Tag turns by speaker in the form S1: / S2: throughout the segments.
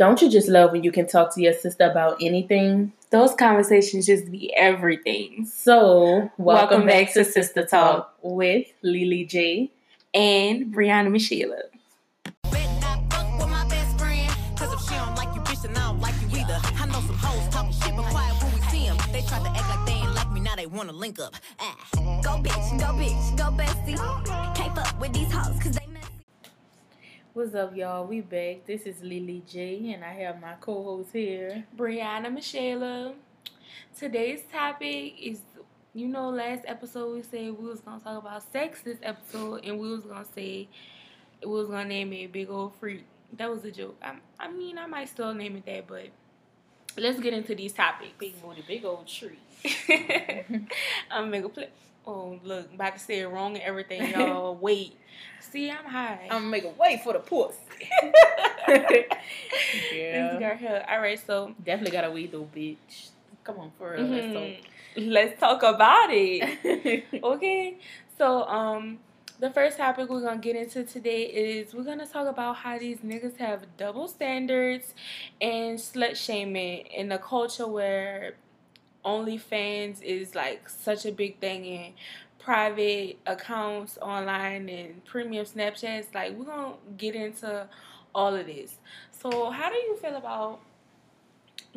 S1: Don't you just love when you can talk to your sister about anything?
S2: Those conversations just be everything.
S1: So, welcome,
S2: Welcome
S1: back,
S2: back
S1: to
S2: to
S1: Sister Talk with Lily J.
S2: And Brianna Michelle.
S3: Bet not fuck with my best friend. Cause if she don't like you, bitch, then I don't like you either. I know some hoes talking shit, but quiet when we see them. They tried to act like they ain't like me, now they wanna link up. Ah.
S4: Go bitch, go bitch, go bestie. Can't fuck with these hoes cause they messy.
S1: What's up, y'all? We back. This is Lily J, and I have my co-host here.
S2: Brianna Michelle. Today's topic is you know, last episode we said we was gonna talk about sex this episode and we was gonna say we was gonna name it Big Old Freak. That was a joke. I, I mean I might still name it that, but let's get into these topics.
S1: Big booty, big old tree.
S2: I'm gonna play. Oh look, about to say it wrong and everything, y'all. Wait, see, I'm high.
S1: I'm gonna make a way for the puss.
S2: This girl here. All right, so
S1: Definitely got a weed though, bitch. Come on, for real. let's
S2: mhm, let's talk about it. Okay, so um, the first topic we're gonna get into today is we're gonna talk about how these niggas have double standards and slut shaming in a culture where OnlyFans is like such a big thing and private accounts online and premium Snapchats. Like we're gonna get into all of this. So how do you feel about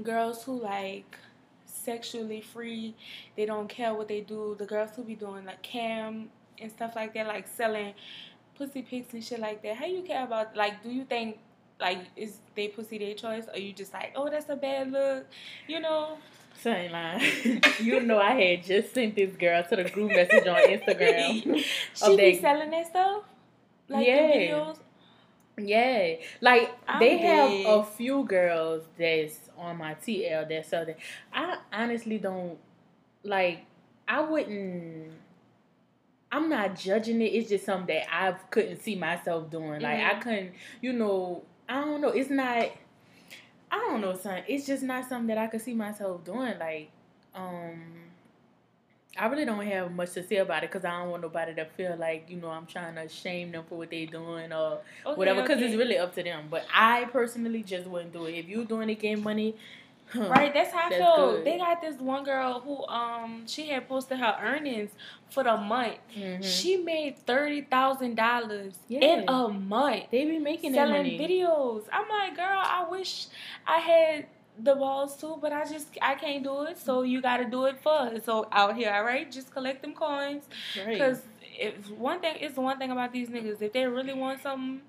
S2: girls who like sexually free? They don't care what they do. The girls who be doing like cam and stuff like that, like selling pussy pics and shit like that. How you care about like? Do you think like is they pussy their choice, or you just like, oh, that's a bad look, you know?
S1: Same line. you know, I had just sent this girl to the group message on Instagram.
S2: she
S1: of
S2: be
S1: that-
S2: selling that stuff, like
S1: Yeah.
S2: videos.
S1: Yeah, like
S2: I'm
S1: they have a few girls that's on my TL that sell that. I honestly don't like. I wouldn't. I'm not judging it. It's just something that I couldn't see myself doing. Like I
S2: Mhm.
S1: couldn't, you know. I don't know. It's not. I don't know, son. It's just not something that I could see myself doing. Like, um. I really don't have much to say about it because I don't want nobody to feel like you know I'm trying to shame them for what they're doing or
S2: Okay,
S1: whatever because
S2: okay.
S1: it's really up to them. But I personally just wouldn't do it. If you're doing it, getting money, huh,
S2: Right, that's how I feel.
S1: good.
S2: They got this one girl who um she had posted her earnings for the month.
S1: mhm.
S2: She made thirty thousand dollars in a month
S1: they be making
S2: selling videos. I'm like, girl, I wish I had the balls too, but I just I can't do it. So you got to do it for us. So out here, all right, just collect them coins.
S1: Right.
S2: Cause if one thing is one thing about these niggas, if they really want something,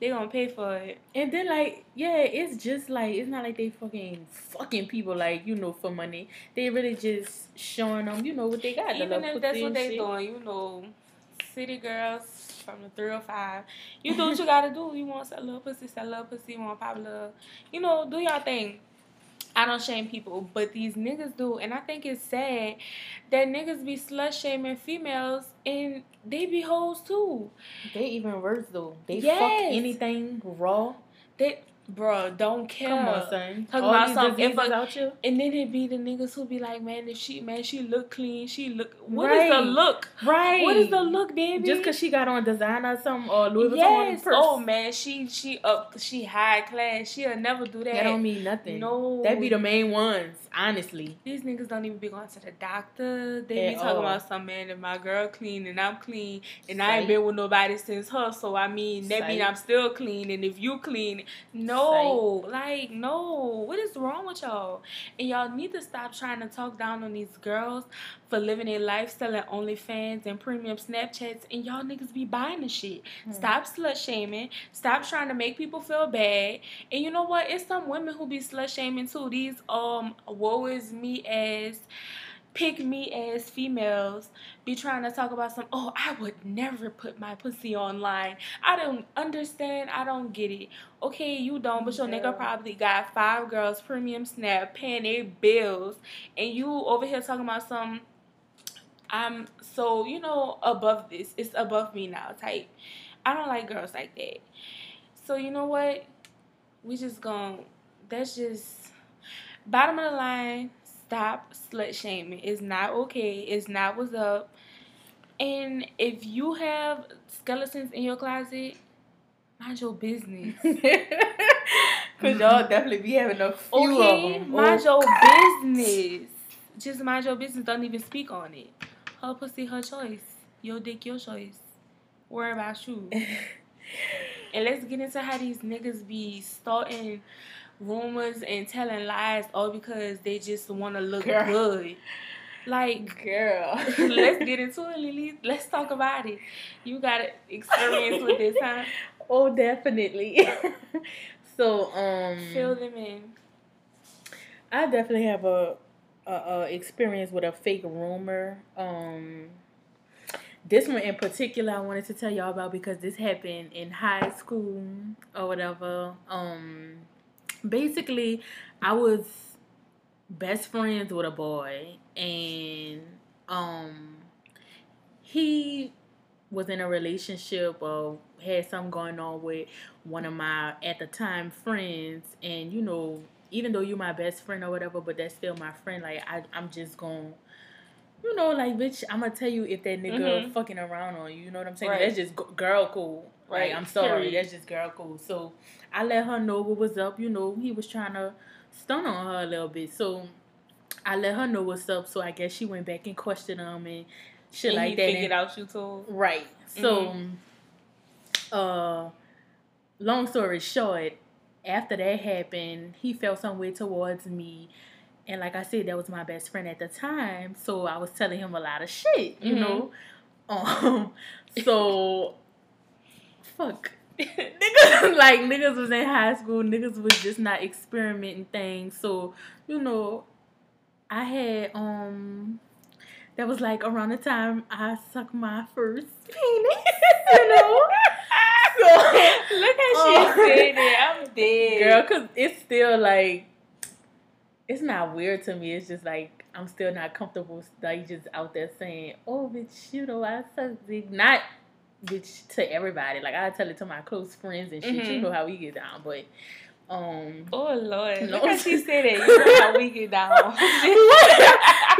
S2: they gonna pay for it.
S1: And then like, yeah, it's just like it's not like they fucking fucking people like you know for money. They really just showing them, you know what they got.
S2: Even if that's what they
S1: shit.
S2: doing, you know, city girls from the 305. You do what you gotta do. You want a little pussy, sell a little pussy, you want pop little, you know, do y'all thing. I don't shame people, but these niggas do, and I think it's sad that niggas be slut shaming females and they be hoes too.
S1: They even worse though. They fuck anything raw.
S2: They, bruh, don't care.
S1: Come on, son.
S2: Talking
S1: All
S2: about something- if
S1: diseases
S2: a-
S1: out here.
S2: And then it be the niggas who be like, man, if she, man, she look clean, she look. What is the look?
S1: Right.
S2: What is the look, baby?
S1: Just because she got on designer or something or Louis Vuitton
S2: Yes.
S1: Oh, purse.
S2: Oh man, she she up she high class. She'll never do that.
S1: That don't mean nothing.
S2: No.
S1: That be the main ones, honestly.
S2: These niggas don't even be going to the doctor. They
S1: At
S2: be talking
S1: all.
S2: about some man if my girl clean and I'm clean and I ain't been with nobody since her. So I mean that mean I'm still clean and if you clean, no, like no. What is wrong with y'all? And y'all need to stop trying to talk down on these girls for living their life selling OnlyFans and premium Snapchats and y'all niggas be buying the shit.
S1: Hmm.
S2: Stop slut shaming. Stop trying to make people feel bad. And you know what? It's some women who be slut shaming too. These um woe is me as pick me as females be trying to talk about some oh I would never put my pussy online. I don't understand. I don't get it. Okay, you don't, but your
S1: Yeah.
S2: nigga probably got five girls premium snap paying their bills and you over here talking about some I'm so you know above this. It's above me now type. I don't like girls like that. So you know what? We just gon' that's just bottom of the line, stop slut shaming. It's not okay. It's not what's up. And if you have skeletons in your closet, mind your business.
S1: Cause y'all mm-hmm. definitely be having a few
S2: Okay,
S1: of them.
S2: mind
S1: Oh,
S2: your business. Just mind your business. Don't even speak on it. Her pussy, her choice. Your dick, your choice. Worry about you. and let's get into how these niggas be starting rumors and telling lies all because they just want to look
S1: Girl.
S2: good. Like,
S1: girl.
S2: let's get into it, Lily. Let's talk about it. You got experience with this, huh?
S1: Oh, definitely. so, um,
S2: Fill them in.
S1: I definitely have a, a, a experience with a fake rumor. Um, this one in particular, I wanted to tell y'all about because this happened in high school or whatever. Um, basically, I was best friends with a boy, and um, he was in a relationship or had something going on with one of my at the time friends, and you know even though you're my best friend or whatever, but that's still my friend. Like I, I'm just going, you know, like bitch, I'm gonna tell you if that nigga
S2: Mhm.
S1: fucking around on you. You know what I'm saying?
S2: Right.
S1: That's just g- girl cool.
S2: Right,
S1: Right. I'm sorry.
S2: period.
S1: That's just girl cool. So I let her know what was up. You know, he was trying to stun on her a little bit. So I let her know what's up. So I guess she went back and questioned him and shit
S2: and
S1: like
S2: he
S1: that.
S2: figured
S1: And-
S2: out you too.
S1: Right. So, uh, long story short, after that happened, he felt some way towards me. And like I said, that was my best friend at the time. So I was telling him a lot of shit, you
S2: Mhm.
S1: know? Um, so, fuck. niggas, like, niggas was in high school. Niggas was just not experimenting things. So, you know, I had, um, that was like around the time I sucked my first penis, you know? So,
S2: Look how she
S1: Oh.
S2: said it. I'm dead.
S1: girl, cause it's still like, it's not weird to me. It's just like I'm still not comfortable, like just out there saying, "Oh, bitch, you know I suck dick." Not bitch to everybody. Like I tell it to my close friends and shit. You
S2: Mhm.
S1: know how we get down, but um.
S2: Oh Lord.
S1: No.
S2: Look she said it. You know how we get down.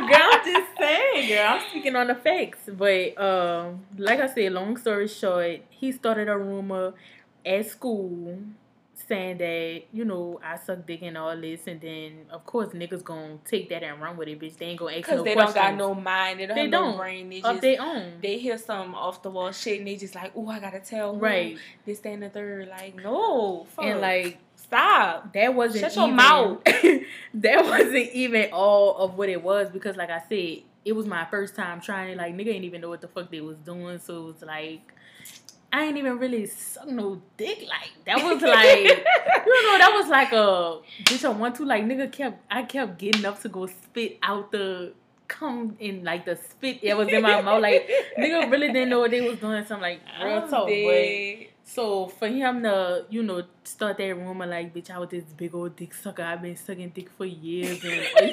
S1: girl, I'm just saying, girl. I'm speaking on the facts. But um, like I said, long story short, he started a rumor at school saying that you know I suck dick and all this, and then of course niggas gonna take that and run with it, bitch. They ain't gonna ask
S2: Because
S1: no
S2: they
S1: questions
S2: don't got no mind. They don't
S1: They
S2: have
S1: don't.
S2: no brain. They
S1: of
S2: just
S1: their own.
S2: they hear some off the wall shit and they just like, oh, I gotta tell who
S1: right,
S2: this, that, and the third. Like, no, fuck.
S1: and like
S2: stop.
S1: that wasn't
S2: Shut your
S1: even,
S2: mouth.
S1: that wasn't even all of what it was because like I said, it was my first time trying it. Like nigga ain't even know what the fuck they was doing, so it was like I ain't even really suck no dick. Like that was like you know that was like a bitch I want to like nigga kept I kept getting up to go spit out the come in like the spit that was in my mouth like nigga really didn't know what they was doing. So I'm like real
S2: I'm
S1: talk. So for him to, you know, start that rumor like, bitch, I was this big old dick sucker. I've been sucking dick for years, and like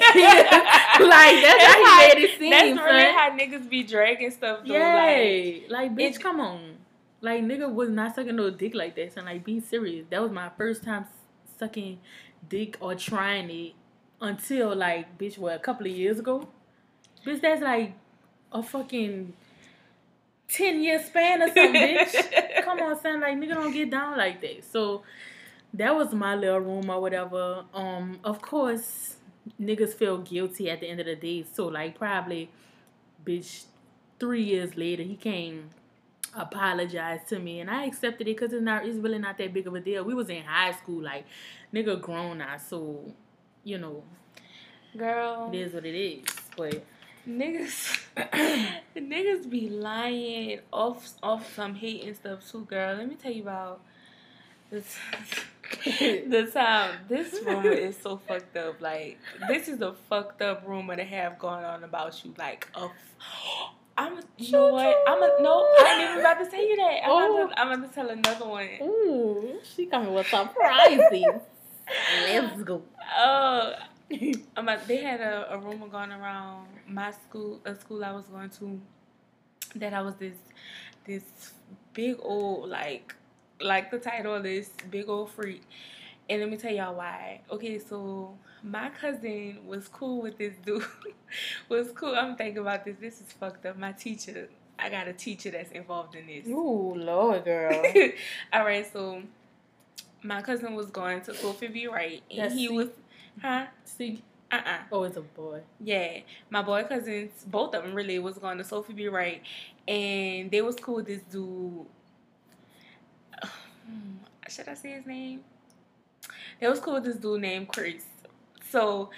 S1: that's, how he made it seem.
S2: That's really how niggas be dragging stuff through. Like,
S1: like, bitch,
S2: it-
S1: come on, like nigga was not sucking no dick like that. So like, be serious. That was my first time sucking dick or trying it until like, bitch, what a couple of years ago. Bitch, that's like a fucking ten year span or something, bitch. Come on, son. Like nigga don't get down like that. So that was my little room or whatever. Um, of course, niggas feel guilty at the end of the day. So like probably, bitch, three years later he came apologize to me and I accepted it because it's not it's really not that big of a deal. We was in high school, like nigga grown now, so you know,
S2: Girl,
S1: it is what it is. But
S2: niggas, niggas be lying off off some hate and stuff too, girl. Let me tell you about this. the time this rumor is so fucked up. Like this is a fucked up rumor to have going on about you. Like a. I'm. You know what? I'm a no. I ain't even about to tell you that. I'm,
S1: Oh.
S2: about, to, oh. I'm about to tell another one.
S1: Ooh, she coming with surprises. Let's go.
S2: Oh, I'm about, they had a, a rumor going around my school, a school I was going to, that I was this this big old like like the title of this big old freak. And let me tell y'all why. Okay, so my cousin was cool with this dude. was cool. I'm thinking about this. This is fucked up. My teacher. I got a teacher that's involved in this.
S1: Ooh, Lord, girl.
S2: All right, so my cousin was going to Sophie B. Wright, and
S1: That's
S2: he
S1: C?
S2: was, huh?
S1: See,
S2: Uh uh
S1: oh, it's a boy.
S2: Yeah, my boy cousins, both of them really was going to Sophie B. Wright, and they was cool with this dude. Should I say his name? They was cool with this dude named Chris. So,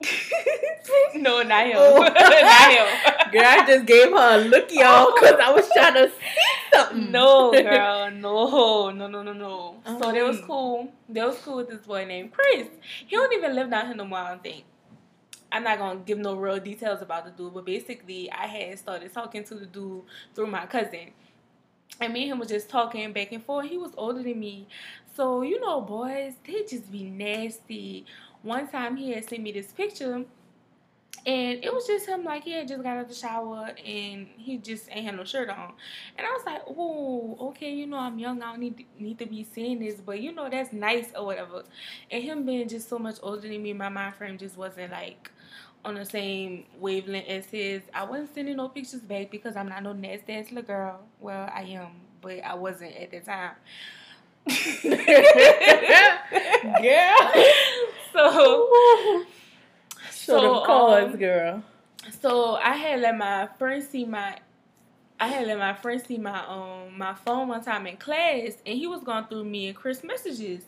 S2: no, not him.
S1: Oh.
S2: not him.
S1: Girl, I just gave her a look, y'all, because I was trying to see something.
S2: No, girl, no, no, no, no, no. So they was
S1: Mm.
S2: cool. They was cool with this boy named Chris. He don't even live down here no more. I don't think. I'm not gonna give no real details about the dude, but basically, I had started talking to the dude through my cousin, and me and him was just talking back and forth. He was older than me, so you know, boys, they just be nasty. One time, he had sent me this picture. And it was just him, like he had just got out of the shower and he just ain't had no shirt on. And I was like, oh, okay, you know, I'm young, I don't need to, need to be seeing this, but you know, that's nice or whatever. And him being just so much older than me, my mind frame just wasn't like on the same wavelength as his. I wasn't sending no pictures back because I'm not no nasty ass little girl. Well, I am, but I wasn't at the time.
S1: Girl.
S2: so
S1: Show
S2: So,
S1: them cards,
S2: um,
S1: girl.
S2: So I had let my friend see my I had let my friend see my um my phone one time in class and he was going through me and Chris messages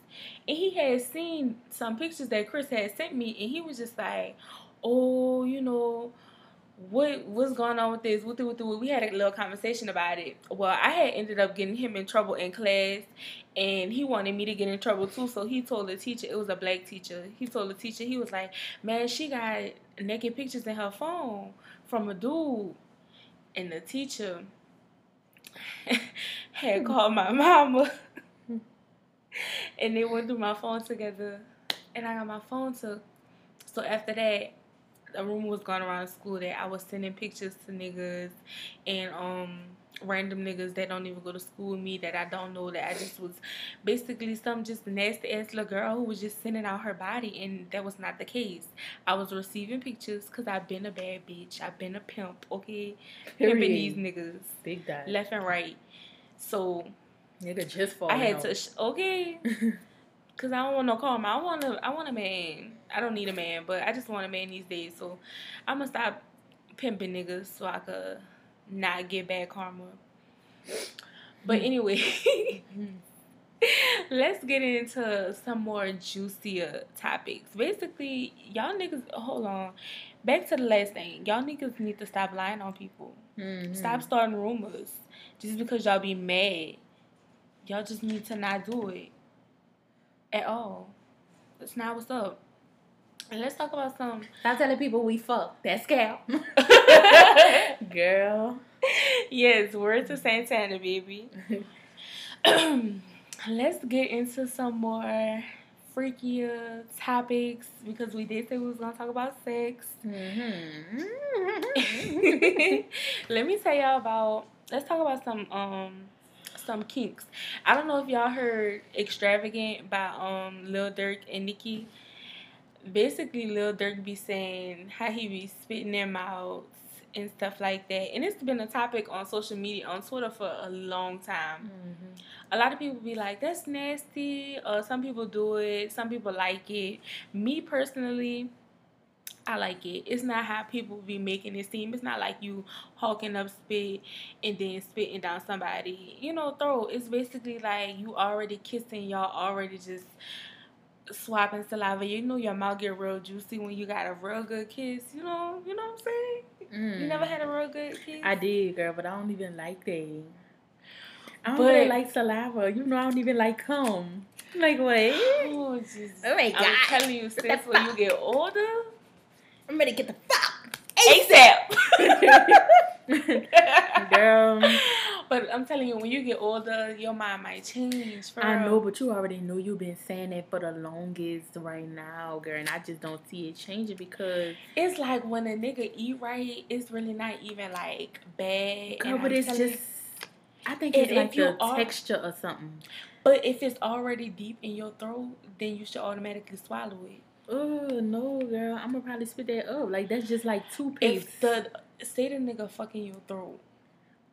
S2: and he had seen some pictures that Chris had sent me and he was just like, Oh, you know, what what's going on with this? What the, what the, we had a little conversation about it. Well, I had ended up getting him in trouble in class and he wanted me to get in trouble too. So he told the teacher, it was a black teacher. He told the teacher, he was like, Man, she got naked pictures in her phone from a dude. And the teacher had hmm. called my mama. and they went through my phone together. And I got my phone took. So after that, a rumor was going around school that I was sending pictures to niggas and um random niggas that don't even go to school with me that I don't know that I just was basically some just nasty ass little girl who was just sending out her body and that was not the case. I was receiving pictures because I've been a bad bitch. I've been a pimp, okay? Pimping these niggas
S1: Big
S2: left and right. So
S1: Nigga just
S2: I had
S1: out.
S2: to sh- okay. Cause I don't want no karma. I want a, I want a man. I don't need a man, but I just want a man these days. So I'm gonna stop pimping niggas so I could not get bad karma. But anyway, let's get into some more juicier topics. Basically, y'all niggas, hold on. Back to the last thing. Y'all niggas need to stop lying on people.
S1: Mhm.
S2: Stop starting rumors just because y'all be mad. Y'all just need to not do it at all. That's not what's up. And let's talk about some.
S1: Stop telling people we fuck. That's scam. Girl.
S2: yes, word to Santana, baby. let's get into some more freakier topics because we did say we was gonna talk about sex.
S1: Mm-hmm.
S2: Let me tell y'all about. Let's talk about some um some kinks. I don't know if y'all heard "Extravagant" by um Lil Durk and Nicki. Basically, Lil Durk be saying how he be spitting their mouths and stuff like that, and it's been a topic on social media on Twitter for a long time. A lot of people be like, "That's nasty," or some people do it. Some people like it. Me personally. I like it. It's not how people be making it seem. It's not like you hawking up spit and then spitting down somebody, you know, throat. It's basically like you already kissing, y'all already just swapping saliva. You know your mouth get real juicy when you got a real good kiss. You know, you know what I'm saying? You never had a real good kiss.
S1: Mm. I did, girl, but I don't even like that. I don't
S2: But-
S1: really like saliva. You know, I don't even like cum. Like what?
S2: Oh, Jesus.
S1: Oh my
S2: I'm
S1: God.
S2: telling you, sis, when you get older,
S1: I'm ready to get the fuck.
S2: ASAP.
S1: Girl,
S2: but I'm telling you, when you get older, your mind might change. For
S1: I
S2: real.
S1: know, but you already know you've been saying that for the longest right now, girl, and I just don't see it changing because,
S2: It's like when a nigga eat right, it's really not even like bad.
S1: girl, but
S2: I'm
S1: it's just, I think it's like the
S2: are-
S1: texture or something.
S2: but if it's already deep in your throat, then you should automatically swallow it.
S1: Oh no, girl, I'm gonna probably spit that up. Like that's just like toothpaste.
S2: If the say the nigga fucking your throat,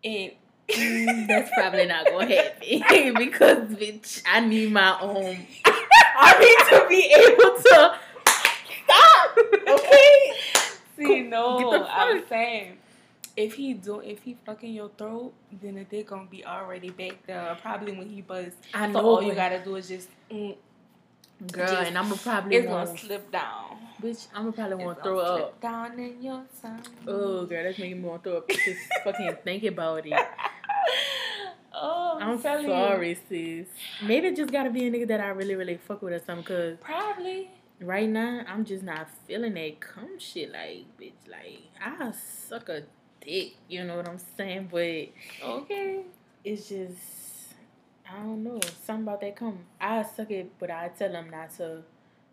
S2: and
S1: Mm, that's probably not gonna happen because bitch, I need my own. I need to be able to stop. Okay.
S2: See, no, I'm saying if he do if he fucking your throat, then the dick gonna be already back there. Probably when he buzz.
S1: I know.
S2: So all you gotta do is just mm,
S1: girl,
S2: just-
S1: and I'm gonna probably
S2: it's gonna slip down.
S1: bitch. I'm gonna probably wanna throw
S2: gonna
S1: up.
S2: down in your tongue.
S1: Oh, girl, that's making me want to throw up. Just fucking think about it.
S2: oh, I'm,
S1: I'm
S2: telling
S1: sorry, sis. Maybe it just gotta be a nigga that I really, really fuck with or something. Cause
S2: Probably.
S1: right now, I'm just not feeling that cum shit. Like, bitch, like I suck a dick. You know what I'm saying? But
S2: Okay.
S1: it's just I don't know something about that come. I suck it, but I tell them not to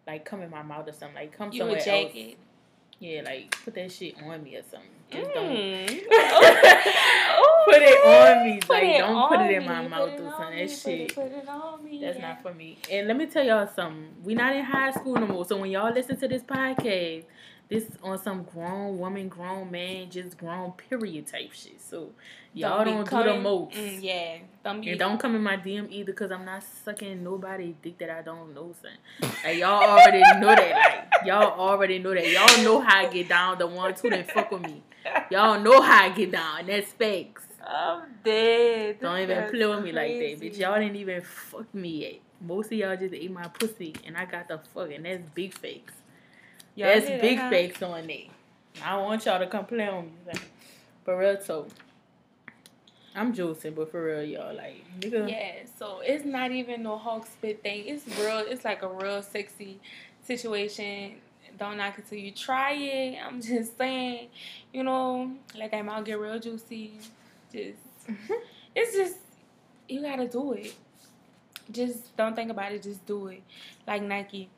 S1: like come in my mouth or something. Like come
S2: You
S1: somewhere else. Yeah, like put that shit on me or something. Just don't.
S2: Mm.
S1: Put it on me,
S2: Put
S1: like, don't put it in
S2: me,
S1: my mouth or something.
S2: me,
S1: That
S2: put
S1: shit.
S2: it- Put it on me.
S1: That's
S2: yeah.
S1: not for me. And let me tell y'all something. We not in high school no more. So when y'all listen to this podcast, this on some grown woman, grown man, just grown period type shit. So y'all
S2: be
S1: don't, do the most.
S2: Mm, yeah. Don't be.
S1: And don't come in my DM either because I'm not sucking nobody dick that I don't know, son. Like, y'all already know that. Like, y'all already know that. Y'all know how I get down. The one who didn't fuck with me. Y'all know how I get down. And that's facts.
S2: I'm dead.
S1: Don't even
S2: guy's
S1: play with me like that, bitch. Y'all didn't even fuck me yet. Most of y'all just ate my pussy, and I got the fuck, and that's big fakes.
S2: Y'all
S1: that's
S2: hear that,
S1: big
S2: huh?
S1: on there. I don't want y'all to come play on me. For real, so I'm joking, but for real, y'all, like nigga.
S2: Yeah, so it's not even no hawk spit thing. It's real. It's like a real sexy situation. Don't knock it till you try it. I'm just saying, you know, like I'm out get real juicy. Just, it's just you gotta do it. Just don't think about it. Just do it, like Nike.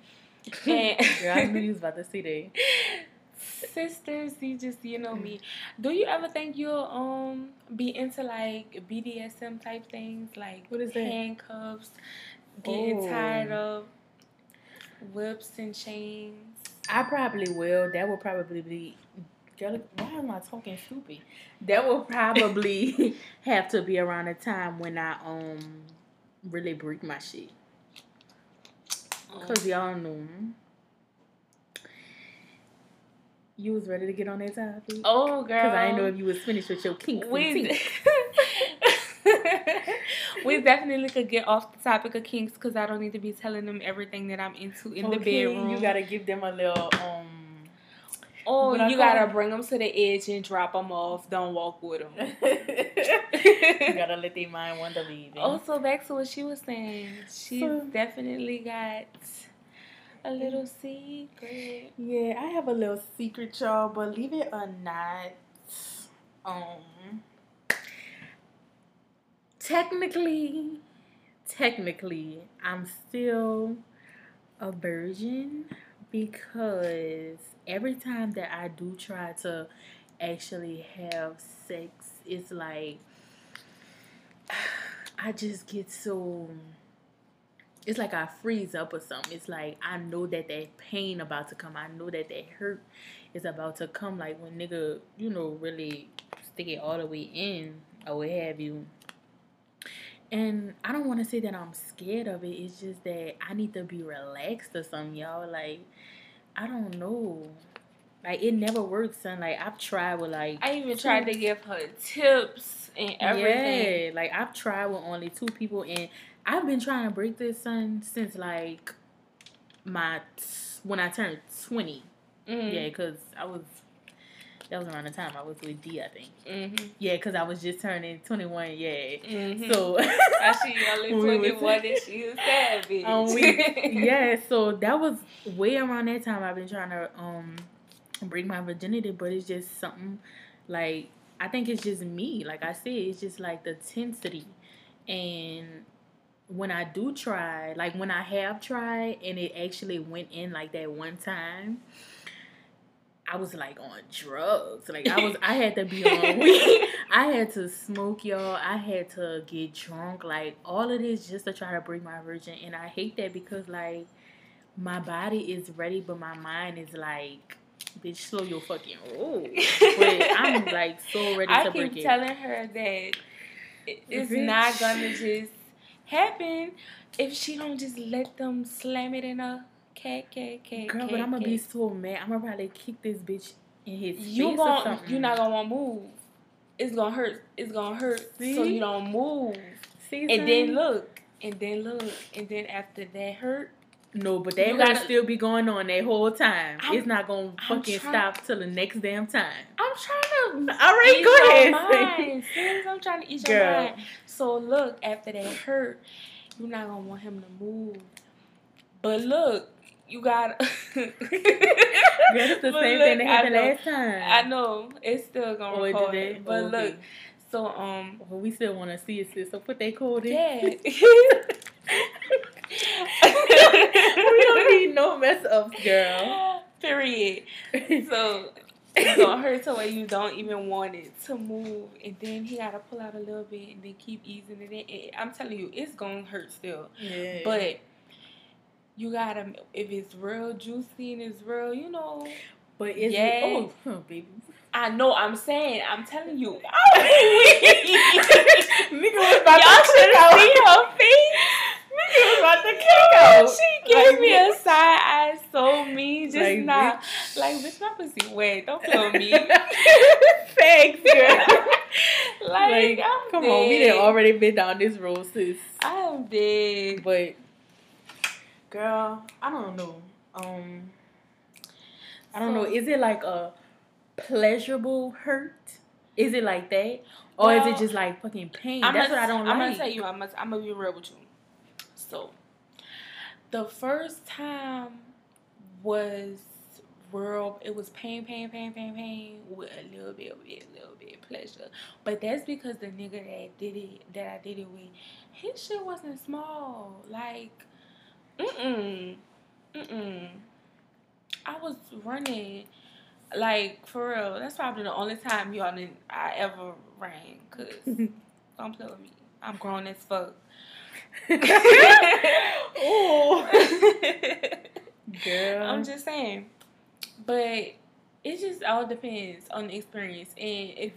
S2: And
S1: Girl, I knew you was about to see that.
S2: sisters, you just you know me. Do you ever think you'll um be into like BDSM type things, like
S1: What is that?
S2: handcuffs, getting
S1: Oh.
S2: tied up, whips and chains?
S1: I probably will. That will probably be. Girl, why am I talking stupid? That will probably have to be around the time when I um really break my shit. Cause y'all know. You was ready to get on that topic?
S2: Oh girl,
S1: Cause I didn't know if you was finished with your kinks.
S2: we we definitely could get off the topic of kinks because I don't need to be telling them everything that I'm into in the bedroom.
S1: You gotta give them a little um.
S2: Oh, you gotta bring them to the edge and drop them off. Don't walk with them.
S1: you gotta let their mind wander, baby.
S2: Also, back to what she was saying, she's
S1: So-
S2: definitely got a little secret.
S1: Yeah, I have a little secret, y'all. Believe it or not, um, technically, technically, I'm still a virgin because every time that I do try to actually have sex, it's like I just get so it's like I freeze up or something. It's like I know that that pain about to come. I know that that hurt is about to come. Like when nigga, you know, really stick it all the way in or what have you. And I don't want to say that I'm scared of it. It's just that I need to be relaxed or something, y'all. Like I don't know. Like it never works, son. Like I've tried with like
S2: I even tried to give her tips and everything.
S1: yeah, like I've tried with only two people, and I've been trying to break this son since like my t- when I turned twenty.
S2: Mm.
S1: Yeah, cause I was that was around the time I was with D, I think.
S2: Mm-hmm.
S1: Yeah, cause I was just turning twenty one. Yeah,
S2: Mm-hmm.
S1: so
S2: I she only
S1: when we was-
S2: 21 and she a savage.
S1: um, we, yeah, so that was way around that time. I've been trying to um break my virginity, but it's just something like I think it's just me. Like I said, it's just like the intensity, and when I do try, like when I have tried, and it actually went in like that one time. I was like on drugs. Like I was I had to be on weed. I had to smoke y'all. I had to get drunk. Like all of this just to try to break my virgin. And I hate that because like my body is ready but my mind is like bitch slow your fucking roll. But I'm like so ready
S2: I
S1: to break
S2: keep telling her that it's
S1: Bitch.
S2: not gonna just happen if she don't just let them slam it in a
S1: Girl, but I'm gonna be so mad. I'm gonna probably kick this bitch in his
S2: You
S1: face or something.
S2: you're not gonna want to move. It's gonna hurt. It's gonna hurt. So you don't move.
S1: See,
S2: And then look. And then look. And then after that hurt,
S1: No, but that gotta still be going on that whole time.
S2: I'm-
S1: it's not gonna
S2: I'm
S1: fucking
S2: trying-
S1: stop till the next damn time.
S2: I'm trying to
S1: All right, go ahead.
S2: mind. Sis, I'm trying to your
S1: Girl.
S2: mind. So look, after that hurt, you're not gonna want him to move. But look, you got.
S1: It's the
S2: But
S1: same
S2: look,
S1: thing that happened
S2: I know,
S1: last time.
S2: I know it's still gonna
S1: Oh, it
S2: record it. But
S1: Oh, okay.
S2: look, so um,
S1: Well, we still want to see it, sis. So put that code in.
S2: yeah.
S1: we don't need no mess ups, girl.
S2: Period. So it's gonna hurt to where you don't even want it to move, and then he gotta pull out a little bit, and then keep easing it in. I'm telling you, it's gonna hurt still,
S1: yeah.
S2: but you gotta if it's real juicy and it's real, you know.
S1: but is
S2: Yeah.
S1: it? Oh, baby.
S2: I know. I'm saying. I'm telling you.
S1: Nigga was about
S2: Y'all
S1: to
S2: should
S1: kick out.
S2: seen her face.
S1: Nigga was about to kick out.
S2: She gave
S1: Like,
S2: me a side eye so mean just
S1: Like,
S2: now.
S1: bitch.
S2: Like, bitch, my pussy wet. Don't with me.
S1: Thanks, girl.
S2: like,
S1: Like,
S2: I'm
S1: come
S2: dead.
S1: on, we done already been down this road, sis.
S2: I'm dead.
S1: But, girl, I don't know. Um, I don't know. Is it like a pleasurable hurt? Is it like that, or is it just like fucking pain?
S2: I'm
S1: That's
S2: gonna,
S1: what I don't
S2: I'm
S1: like.
S2: gonna tell you. I'm gonna, I'm gonna be real with you. So, the first time was real. It was pain, pain, pain, pain, pain with a little bit, of it, a little bit of pleasure. But that's because the nigga that did it, that I did it with, his shit wasn't small. Like, mm mm, mm mm. I was running. Like for real, that's probably the only time y'all didn't I ever ran. Cause don't play with me. I'm grown as fuck.
S1: oh, girl.
S2: I'm just saying. But it just all depends on the experience. And if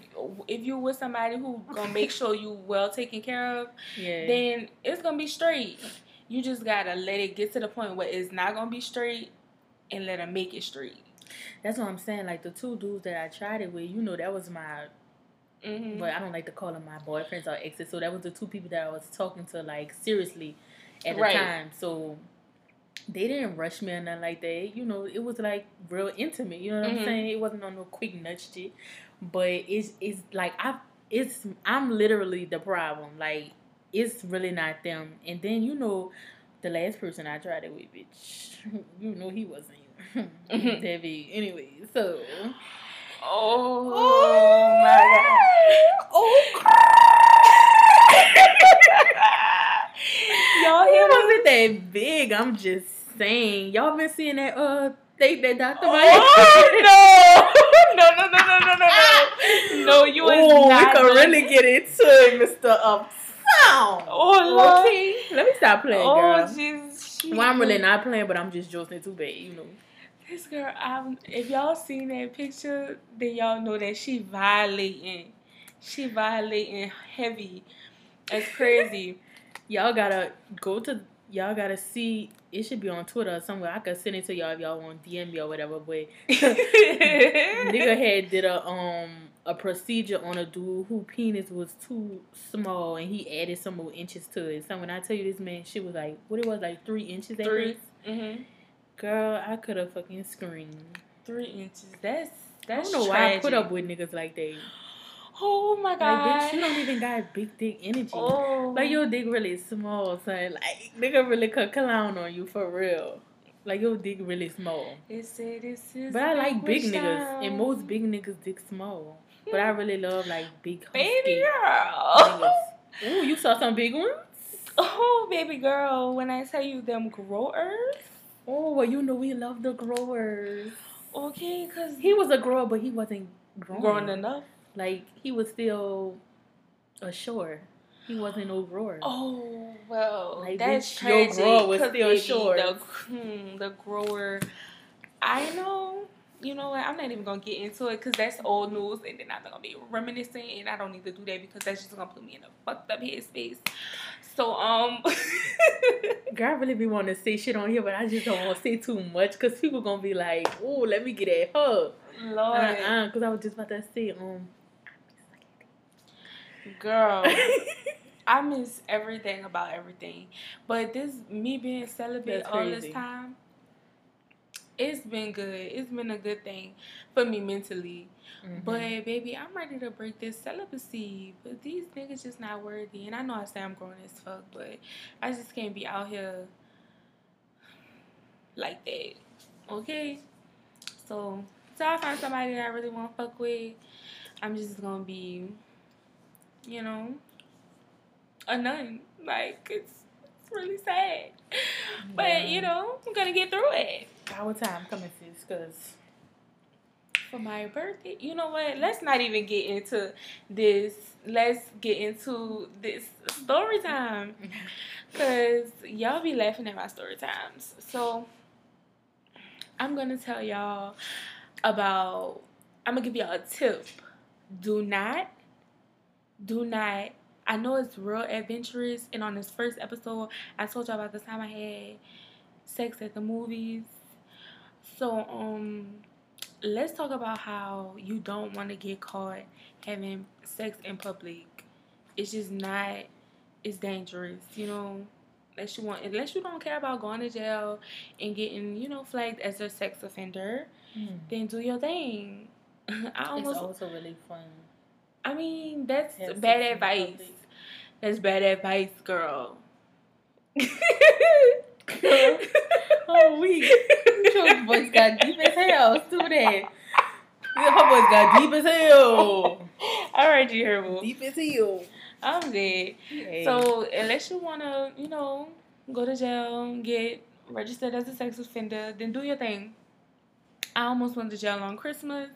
S2: if you're with somebody who gonna make sure you well taken care of,
S1: yeah.
S2: then it's gonna be straight. You just gotta let it get to the point where it's not gonna be straight and let them make it straight.
S1: That's what I'm saying. Like the two dudes that I tried it with, you know, that was my.
S2: Mm-hmm.
S1: But I don't like to call them my boyfriends or exes. So that was the two people that I was talking to, like seriously, at the
S2: Right.
S1: time. So they didn't rush me or nothing like that. You know, it was like real intimate. You know what
S2: Mhm.
S1: I'm saying? It wasn't on no quick nudge shit. But it's it's like I it's I'm literally the problem. Like it's really not them. And then you know, the last person I tried it with, bitch, you know he wasn't Debbie. Anyway, so.
S2: Oh,
S1: oh
S2: my god.
S1: Oh.
S2: Y'all
S1: he wasn't that big. I'm just saying. Y'all been seeing that uh think that Dr. Mike.
S2: Oh, no. no, no, no, no, no, no, no. No, you
S1: oh. We can really get into it, Mr.
S2: Oh Lord.
S1: Okay, let me stop playing,
S2: Oh
S1: girl.
S2: Jesus.
S1: Well, I'm really not playing, but I'm just joking too bad, you know.
S2: This girl, um, if y'all seen that picture, then y'all know that she violating. She violating heavy. That's crazy.
S1: Y'all gotta go to. Y'all gotta see. It should be on Twitter or somewhere. I could send it to y'all if y'all want DM me or whatever. But nigga had did a um a procedure on a dude who penis was too small and he added some more inches to it. So when I tell you this man shit was like what it was like three inches at
S2: Three. mm-hmm.
S1: Girl, I could have fucking screamed.
S2: Three inches. That's that's.
S1: I don't know why I put up with niggas like that.
S2: Oh my
S1: Like
S2: god.
S1: bitch, you don't even got big dick energy.
S2: Oh.
S1: Like your oh. dick really small, son. Like nigga really could clown on you for real. Like your dick really small.
S2: It said this is
S1: But I like big niggas, and most big niggas dick small. But I hmm. really love like big
S2: baby girl.
S1: niggas. Ooh, you saw some big ones?
S2: Oh, baby girl, when I tell you them growers,
S1: Oh, well, you know we love the growers.
S2: okay, cause
S1: He was a grower, but he wasn't growing.
S2: growing enough.
S1: Like he was still a shore. He wasn't grower.
S2: Oh well,
S1: Like,
S2: that's
S1: bitch, your
S2: tragic.
S1: grower was still short.
S2: The, hmm, the grower, I know, you know what? I'm not even gonna get into it because that's old news, and then I'm gonna be reminiscing, and I don't need to do that because that's just gonna put me in a fucked up headspace. So um,
S1: Girl, I really be wanting to say shit on here, but I just don't want to say too much because people gonna be like, "Oh, let me get at her."
S2: Lord,
S1: Uh-uh, because I was just about to say, um,
S2: girl. I miss everything about everything. But this me being celibate all this time, it's been good. It's been a good thing for me mentally.
S1: mhm.
S2: But baby, I'm ready to break this celibacy. But these niggas just not worthy. And I know I say I'm grown as fuck, but I just can't be out here like that. Okay? So so I find somebody that I really want to fuck with. I'm just gonna be, you know, a nun. Like it's it's really sad. But
S1: Yeah.
S2: you know, I'm gonna get through it.
S1: our time coming, sis, because
S2: for my birthday. You know what? Let's not even get into this. Let's get into this story time. Cause y'all be laughing at my story times. So I'm gonna tell y'all about I'm gonna give y'all a tip. Do not, do not I know it's real adventurous and on this first episode I told y'all about the time I had sex at the movies. So um let's talk about how you don't want to get caught having sex in public. It's just not. It's dangerous, you know. Unless you want, unless you don't care about going to jail and getting, you know, flagged as a sex offender, then do your thing. I
S1: it's also really fun.
S2: I mean, that's
S1: Have
S2: bad advice.
S1: public.
S2: That's bad advice, girl.
S1: Oh, we. Your voice got deep as hell. Stupid. that. Her voice got deep as hell.
S2: All right, you hear me.
S1: Deep as hell.
S2: I'm dead.
S1: Hey.
S2: So unless you wanna, you know, go to jail, get registered as a sex offender, then do your thing. I almost went to jail on Christmas.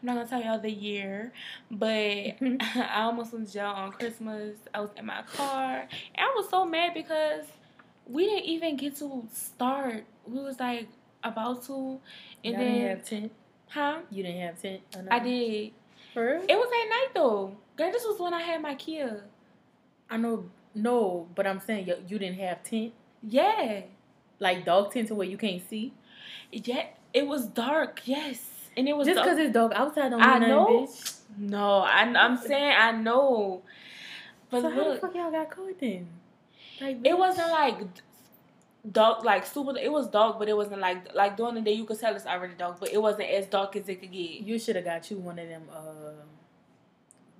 S2: I'm not gonna tell y'all the year, but mm-hmm. I almost went to jail on Christmas. I was in my car, and I was so mad because we didn't even get to start. We was like about to, and
S1: Y'all
S2: then
S1: didn't have tent.
S2: huh?
S1: You didn't have tent.
S2: I did.
S1: For real?
S2: It was at night though. Girl, this was when I had my Kia.
S1: I know. No, but I'm saying you, you didn't have tent.
S2: Yeah.
S1: Like dog tent to where you can't see.
S2: Yeah, it was dark. Yes, and it was
S1: Just because it's dark outside don't
S2: I know.
S1: bitch.
S2: No, I, I'm saying I know, but
S1: so how the fuck y'all got caught then? Like,
S2: it wasn't like d- dark, like super. It was dark, but it wasn't like like during the day you could tell it's already dark, but it wasn't as dark as it could get.
S1: You should have got you one of them. Uh,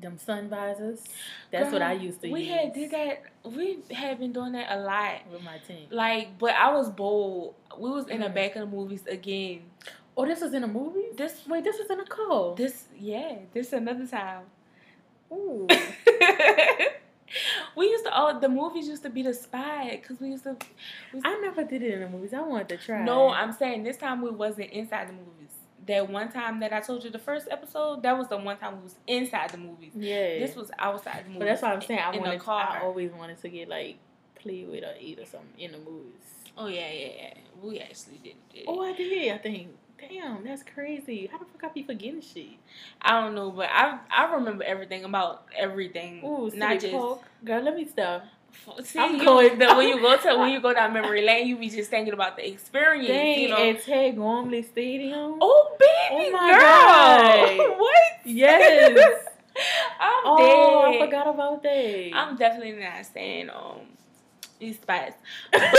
S1: them sun visors. That's what I used to
S2: We
S1: use.
S2: had did that. We had been doing that a lot.
S1: with my team.
S2: Like, but I was bold. We was in the
S1: Mhm.
S2: back of the movies again.
S1: Oh, this was in a movie.
S2: This,
S1: Wait, this was in a car.
S2: this, yeah, this another time.
S1: Ooh.
S2: we used to all the movies used to be the spy because we used to. we used
S1: I never did it in the movies. I wanted to try.
S2: no, I'm saying this time we wasn't inside the movies. That one time that I told you the first episode, that was the one time we was inside the movies.
S1: Yeah.
S2: This was outside the movies.
S1: But that's why I'm saying I
S2: in
S1: wanted.
S2: car.
S1: I always wanted to get like play with or eat or something in the movies.
S2: oh yeah, yeah, yeah. We actually did. did.
S1: Oh, I did. I think. Damn, that's crazy. How the fuck I be forgetting shit?
S2: I don't know, but I I remember everything about everything.
S1: Ooh,
S2: not just.
S1: Park. Girl, let me stop.
S2: See,
S1: I'm
S2: you-
S1: going-
S2: the, when you go to when you go down memory lane, you be just thinking about the experience.
S1: Dang,
S2: you know.
S1: at Tad Gormley Stadium.
S2: Oh baby,
S1: Oh my
S2: girl!
S1: God.
S2: what?
S1: Yes.
S2: I'm
S1: oh,
S2: dead.
S1: I forgot about that.
S2: I'm definitely not saying um these spots. But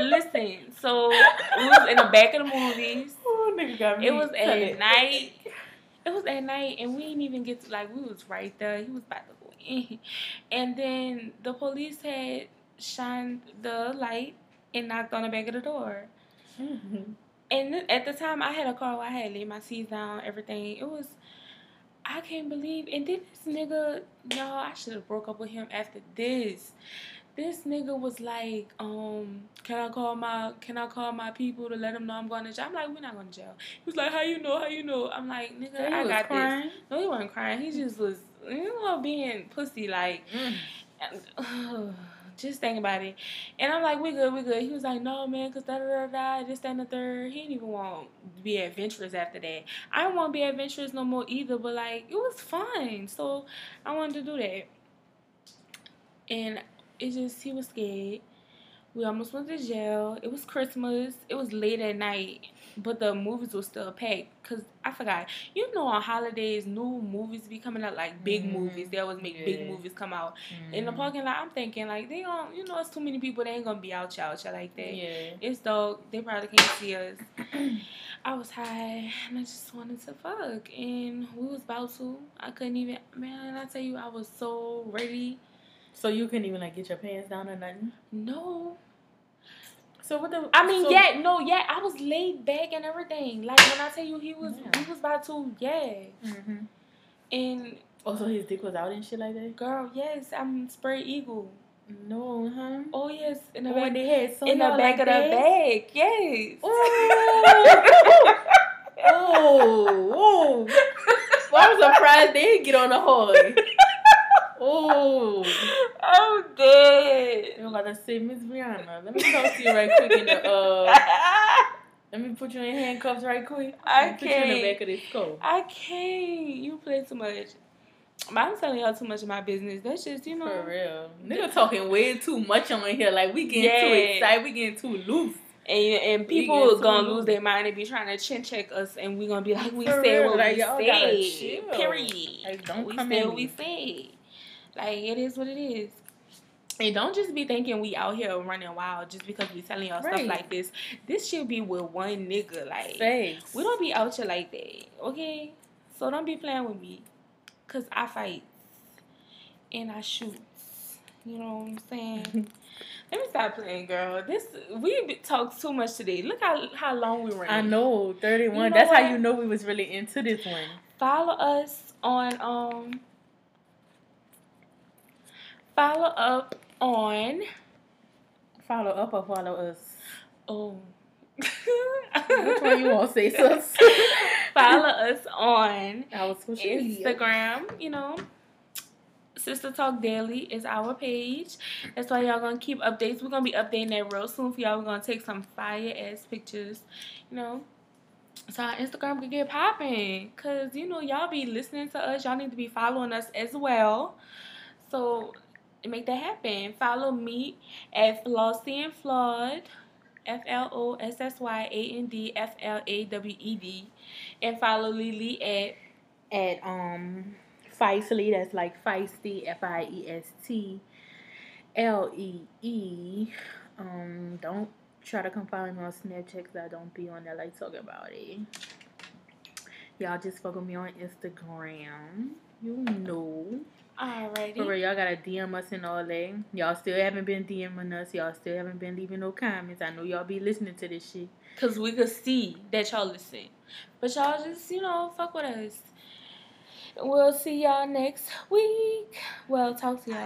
S2: listen, so we was in the back of the movies.
S1: Nigga got me.
S2: It was at
S1: it.
S2: night. It was at night, and we didn't even get to like we was right there. He was about to go in, and then the police had shined the light and knocked on the back of the door.
S1: Mhm.
S2: And th- at the time, I had a car where I had laid my seats down, everything. It was, I can't believe. And then this nigga, y'all, I should have broke up with him after this. This nigga was like, um, can I call my, can I call my people to let them know I'm going to jail? I'm like, we're not going to jail. He was like, how you know? How you know? I'm like, nigga,
S1: So
S2: I got this. No, he wasn't crying. He just was, you know, being pussy like.
S1: Mm.
S2: And, Just think about it. And I'm like, we good, we good. He was like, no, man, because da da da da, this, that, and the third. He didn't even want to be adventurous after that. I don't want to be adventurous no more either, but like, it was fun. So I wanted to do that. And it just, he was scared. We almost went to jail. It was Christmas. It was late at night, but the movies were still packed. Cause I forgot. You know, on holidays, new movies be coming out like big
S1: Mhm.
S2: movies. They always make big movies come out in the
S1: Mhm.
S2: parking lot. I'm thinking like they don't. You know, it's too many people. They ain't gonna be out y'all, y'all like that.
S1: Yeah.
S2: It's dope. They probably can't see us. I was high and I just wanted to fuck, and we was about to. I couldn't even. Man, I tell you, I was so ready.
S1: So you couldn't even like get your pants down or nothing.
S2: No.
S1: So what the?
S2: I mean,
S1: so,
S2: yeah, no, yeah, I was laid back and everything. Like when I tell you he was,
S1: Yeah.
S2: he was about to, yeah.
S1: hmm
S2: And
S1: Oh, his dick was out and shit like that.
S2: girl, yes, I'm spray eagle.
S1: No, huh?
S2: Oh yes, in the
S1: Oh,
S2: back,
S1: they had so
S2: in the back
S1: like
S2: of the
S1: that?
S2: bag, yes.
S1: Oh, oh. Well, I'm surprised they didn't get on the horn. Oh.
S2: I'm dead.
S1: You gotta say, Miss Brianna, let me talk to you right quick in the uh let me put you in handcuffs right quick.
S2: I
S1: me Put you in the
S2: can't.
S1: back of this coat.
S2: I can't. You play too much. But I'm telling y'all too much of my business. That's just you know.
S1: For real. Nigga talking way too much on here. Like we getting too excited, we getting too loose.
S2: And and people gonna
S1: loose.
S2: lose their mind and be trying to chin check us, and we gonna be like, we
S1: For
S2: say
S1: real,
S2: what
S1: like,
S2: we say. Period.
S1: Like, don't
S2: we
S1: come
S2: say
S1: at
S2: what we
S1: me.
S2: Like it is what it is. And don't just be thinking we out here running wild just because we telling y'all
S1: Right.
S2: stuff like this. This should be with one nigga. Like
S1: Thanks.
S2: we don't be out here like that, okay? So don't be playing with me, cause I fight and I shoot. You know what I'm saying? Let me stop playing, girl. This we talked too much today. Look how how long we ran.
S1: I know, 31.
S2: You know
S1: That's how you know we was really into this one.
S2: Follow us on um. Follow up on
S1: Follow up or follow us.
S2: oh.
S1: Which one you want to say, sis?
S2: Follow us on
S1: Our social media.
S2: Instagram, you know. Sister Talk Daily is our page. That's why y'all gonna keep updates. We're gonna be updating that real soon for y'all. We're gonna take some fire ass pictures, you know. So our Instagram can get popping. Cause you know, y'all be listening to us. Y'all need to be following us as well. So make that happen. Follow me at Flossy and Flawed. F L O S S Y A N D F L A W E D. And follow Lily at
S1: at um Feistly, that's like feisty, F I E S T L E E. Um, don't try to come follow me on Snapchat because I don't be on there like talking about it. Y'all just follow me on Instagram. You know. For real,
S2: Alrighty.
S1: y'all gotta DM us and all that. Y'all still haven't been DMing us. Y'all still haven't been leaving no comments. I know y'all be listening to this shit.
S2: Cause we could see that y'all listen. But y'all just, you know, fuck with us. We'll see y'all next week. Well, talk to y'all.